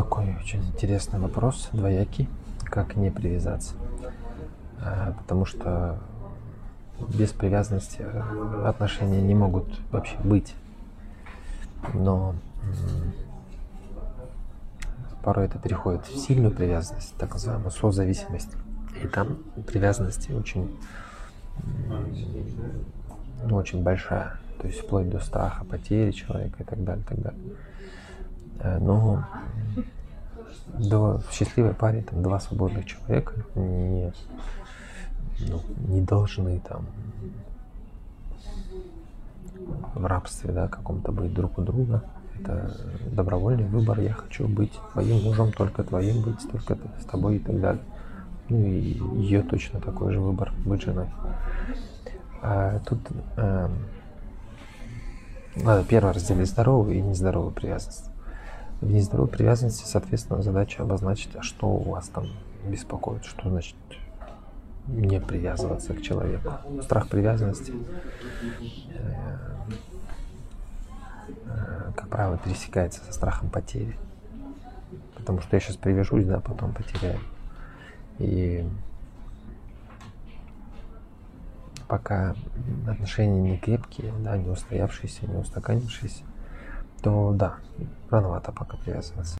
такой очень интересный вопрос, двоякий, как не привязаться. А, потому что без привязанности отношения не могут вообще быть. Но порой это переходит в сильную привязанность, так называемую созависимость. И там привязанность очень, ну, очень большая, то есть вплоть до страха потери человека и так далее, и так далее. Э, но до, в счастливой паре там два свободных человека не, ну, не должны там в рабстве, да, каком-то быть друг у друга. Это добровольный выбор. Я хочу быть твоим мужем, только твоим быть, только с тобой и так далее. Ну и ее точно такой же выбор быть женой. А тут э, надо первое разделить здоровую и нездоровую привязанность. В нездоровой привязанности, соответственно, задача обозначить, а что у вас там беспокоит, что значит не привязываться к человеку. Страх привязанности, э, э, как правило, пересекается со страхом потери. Потому что я сейчас привяжусь, да, потом потеряю. И пока отношения не крепкие, да, не устоявшиеся, не устаканившиеся, то да, рановато пока привязываться.